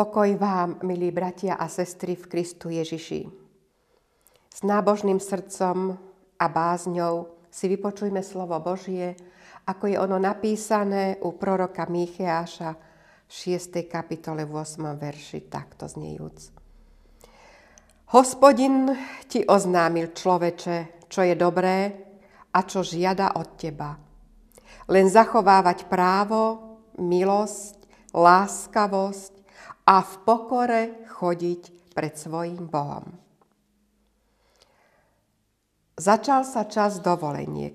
Pokoj vám, milí bratia a sestry v Kristu Ježiši. S nábožným srdcom a bázňou si vypočujme slovo Božie, ako je ono napísané u proroka Micheáša v 6. kapitole v 8. verši, takto znejúc. Hospodin ti oznámil človeče, čo je dobré a čo žiada od teba. Len zachovávať právo, milosť, láskavosť, a v pokore chodiť pred svojim Bohom. Začal sa čas dovoleniek,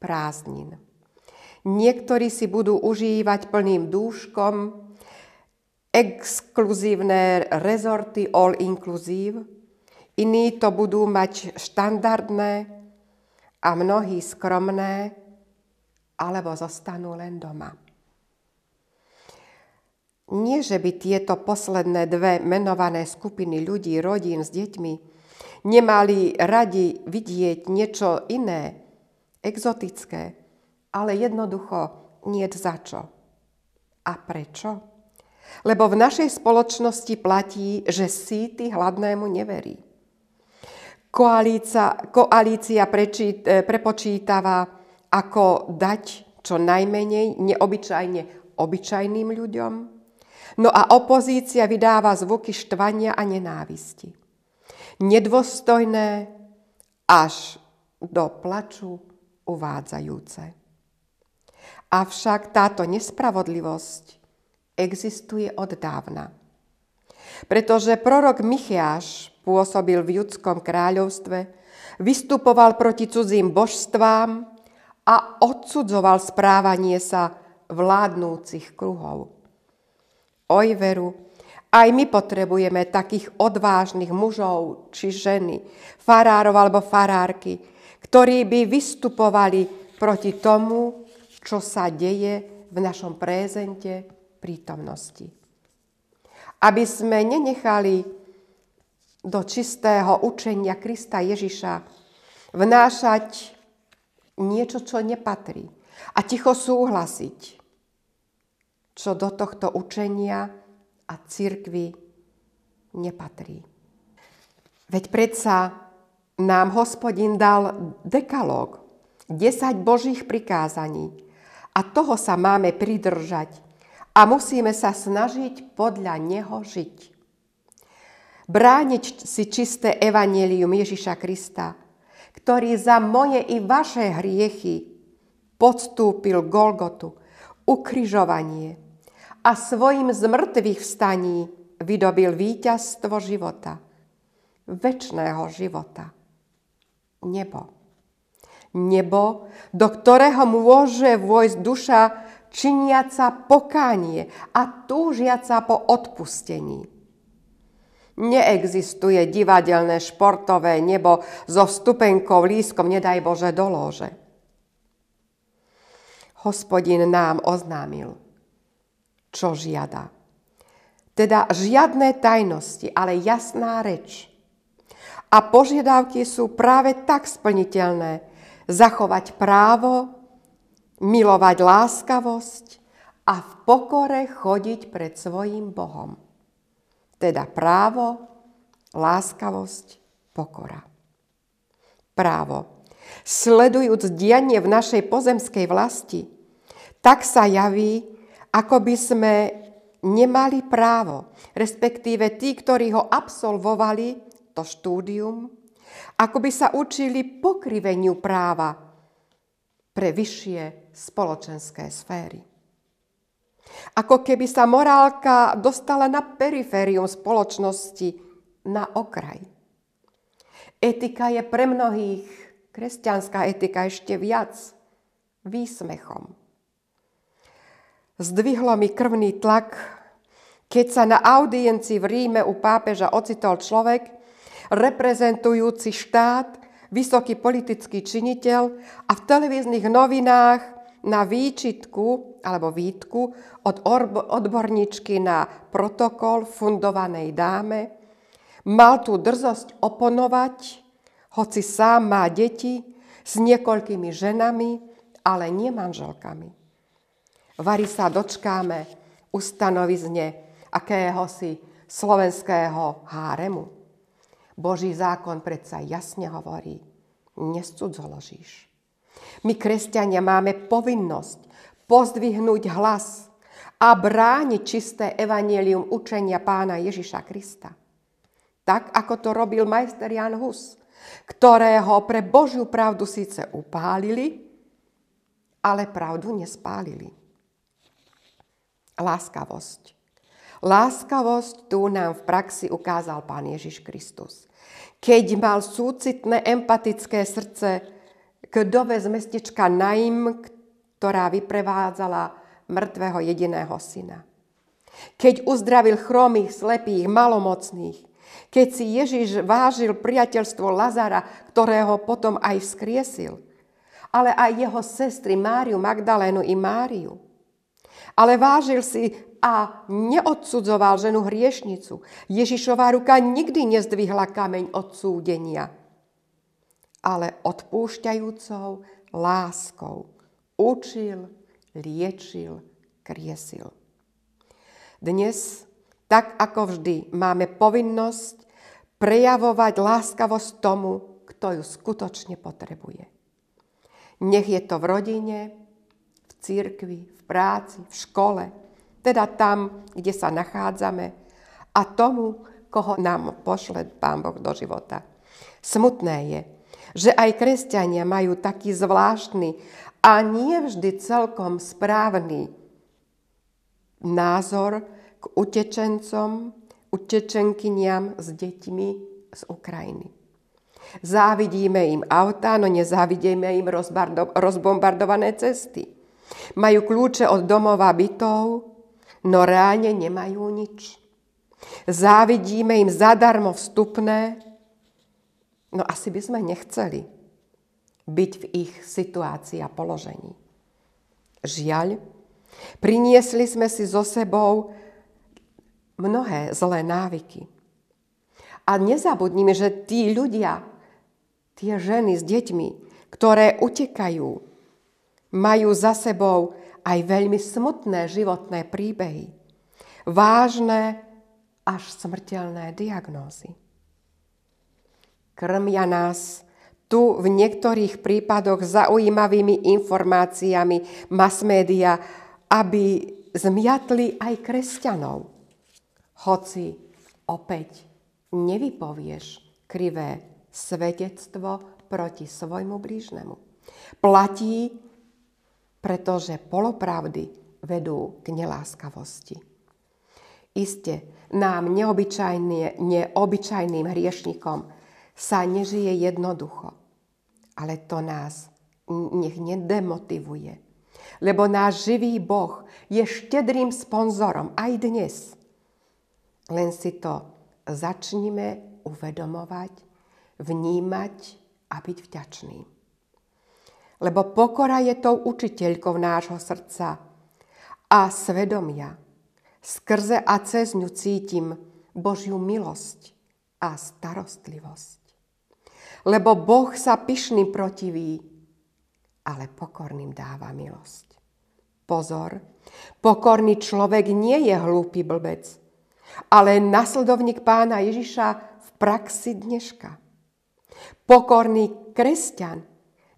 prázdnin. Niektorí si budú užívať plným dúškom exkluzívne rezorty all inclusive, iní to budú mať štandardné a mnohí skromné, alebo zostanú len doma. Nie, že by tieto posledné dve menované skupiny ľudí, rodín s deťmi, nemali radi vidieť niečo iné, exotické, ale jednoducho nie za čo. A prečo? Lebo v našej spoločnosti platí, že síty hladnému neverí. Koalícia, koalícia prečí, e, prepočítava, ako dať čo najmenej neobyčajne obyčajným ľuďom, No a opozícia vydáva zvuky štvania a nenávisti. Nedôstojné až do plaču uvádzajúce. Avšak táto nespravodlivosť existuje od dávna. Pretože prorok Michiáš pôsobil v judskom kráľovstve, vystupoval proti cudzím božstvám a odsudzoval správanie sa vládnúcich kruhov. Oj veru, aj my potrebujeme takých odvážnych mužov či ženy, farárov alebo farárky, ktorí by vystupovali proti tomu, čo sa deje v našom prezente prítomnosti. Aby sme nenechali do čistého učenia Krista Ježiša vnášať niečo, čo nepatrí a ticho súhlasiť čo do tohto učenia a cirkvy nepatrí. Veď predsa nám hospodin dal dekalóg, 10 božích prikázaní a toho sa máme pridržať a musíme sa snažiť podľa neho žiť. Brániť si čisté evanelium Ježiša Krista, ktorý za moje i vaše hriechy podstúpil Golgotu, ukrižovanie a svojim zmrtvých vstaní vydobil víťazstvo života, väčšného života. Nebo. Nebo, do ktorého môže vojsť duša činiaca pokánie a túžiaca po odpustení. Neexistuje divadelné športové nebo so vstupenkou lískom, nedaj Bože, do lože. Hospodin nám oznámil, čo žiada. Teda žiadne tajnosti, ale jasná reč. A požiadavky sú práve tak splniteľné. Zachovať právo, milovať láskavosť a v pokore chodiť pred svojim Bohom. Teda právo, láskavosť, pokora. Právo sledujúc dianie v našej pozemskej vlasti, tak sa javí, ako by sme nemali právo, respektíve tí, ktorí ho absolvovali, to štúdium, ako by sa učili pokriveniu práva pre vyššie spoločenské sféry. Ako keby sa morálka dostala na periférium spoločnosti, na okraj. Etika je pre mnohých kresťanská etika ešte viac výsmechom. Zdvihlo mi krvný tlak, keď sa na audiencii v Ríme u pápeža ocitol človek, reprezentujúci štát, vysoký politický činiteľ a v televíznych novinách na výčitku alebo výtku od odborníčky na protokol fundovanej dáme mal tú drzosť oponovať hoci sám má deti s niekoľkými ženami, ale nie manželkami. Vary sa dočkáme ustanovizne akéhosi slovenského háremu. Boží zákon predsa jasne hovorí, nescudzoložíš. My, kresťania, máme povinnosť pozdvihnúť hlas a brániť čisté evanielium učenia pána Ježiša Krista. Tak, ako to robil majster Jan Hus, ktorého pre Božiu pravdu síce upálili, ale pravdu nespálili. Láskavosť. Láskavosť tu nám v praxi ukázal Pán Ježiš Kristus. Keď mal súcitné, empatické srdce k dove z mestečka Naim, ktorá vyprevádzala mŕtvého jediného syna. Keď uzdravil chromých, slepých, malomocných, keď si Ježiš vážil priateľstvo Lazara, ktorého potom aj vzkriesil, ale aj jeho sestry Máriu Magdalénu i Máriu. Ale vážil si a neodsudzoval ženu hriešnicu. Ježišová ruka nikdy nezdvihla kameň odsúdenia, ale odpúšťajúcou láskou učil, liečil, kriesil. Dnes, tak ako vždy, máme povinnosť prejavovať láskavosť tomu, kto ju skutočne potrebuje. Nech je to v rodine, v církvi, v práci, v škole, teda tam, kde sa nachádzame a tomu, koho nám pošle Pán Boh do života. Smutné je, že aj kresťania majú taký zvláštny a nie vždy celkom správny názor k utečencom, utečenkyniam s deťmi z Ukrajiny. Závidíme im autá, no nezávidíme im rozbombardované cesty. Majú kľúče od domova bytov, no reálne nemajú nič. Závidíme im zadarmo vstupné, no asi by sme nechceli byť v ich situácii a položení. Žiaľ, priniesli sme si so sebou mnohé zlé návyky. A nezabudnime, že tí ľudia, tie ženy s deťmi, ktoré utekajú, majú za sebou aj veľmi smutné životné príbehy, vážne až smrteľné diagnózy. Krmia nás tu v niektorých prípadoch zaujímavými informáciami mass media, aby zmiatli aj kresťanov. Hoci opäť nevypovieš krivé svedectvo proti svojmu blížnemu. Platí, pretože polopravdy vedú k neláskavosti. Iste nám neobyčajným hriešnikom sa nežije jednoducho ale to nás nech nedemotivuje. Lebo náš živý Boh je štedrým sponzorom aj dnes. Len si to začnime uvedomovať, vnímať a byť vďačný. Lebo pokora je tou učiteľkou nášho srdca a svedomia. Skrze a cez ňu cítim Božiu milosť a starostlivosť. Lebo Boh sa pyšným protiví, ale pokorným dáva milosť. Pozor, pokorný človek nie je hlúpy blbec, ale nasledovník pána Ježiša v praxi dneška. Pokorný kresťan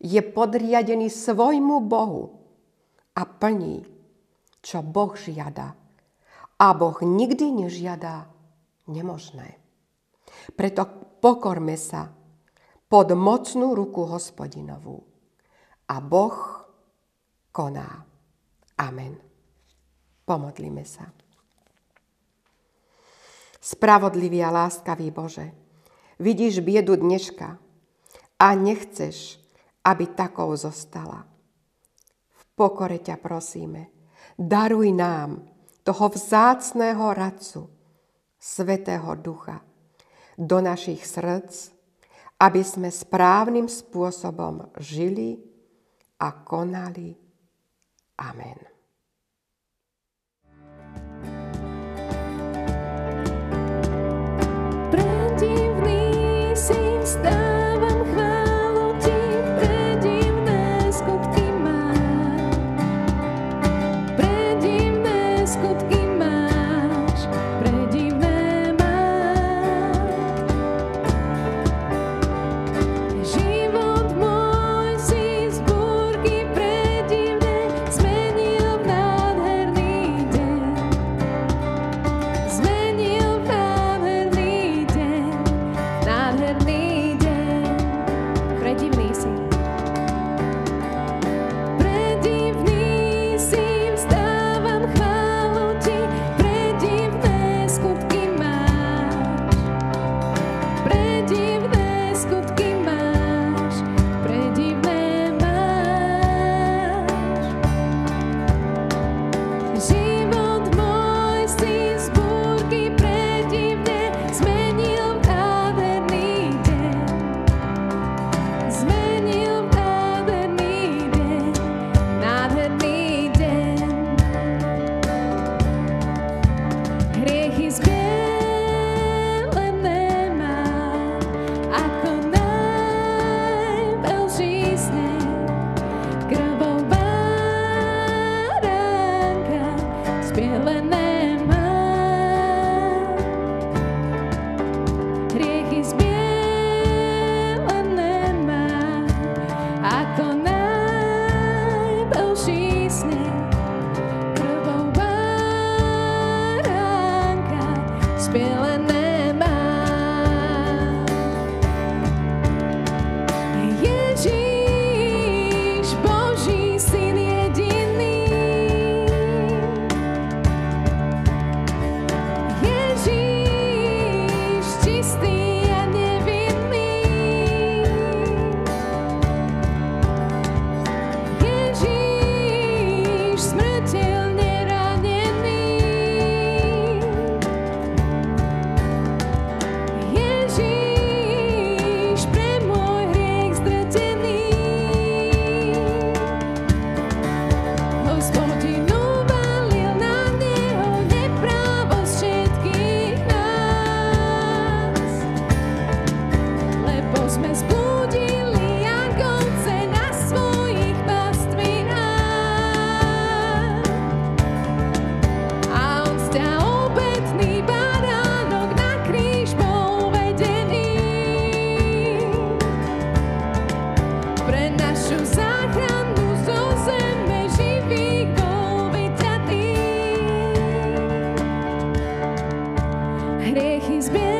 je podriadený svojmu Bohu a plní, čo Boh žiada. A Boh nikdy nežiada nemožné. Preto pokorme sa pod mocnú ruku hospodinovú. A Boh koná. Amen. Pomodlíme sa. Spravodlivý a láskavý Bože, vidíš biedu dneška a nechceš, aby takou zostala. V pokore ťa prosíme, daruj nám toho vzácného radcu, Svetého Ducha, do našich srdc aby sme správnym spôsobom žili a konali. Amen. always be Hriechy zbielené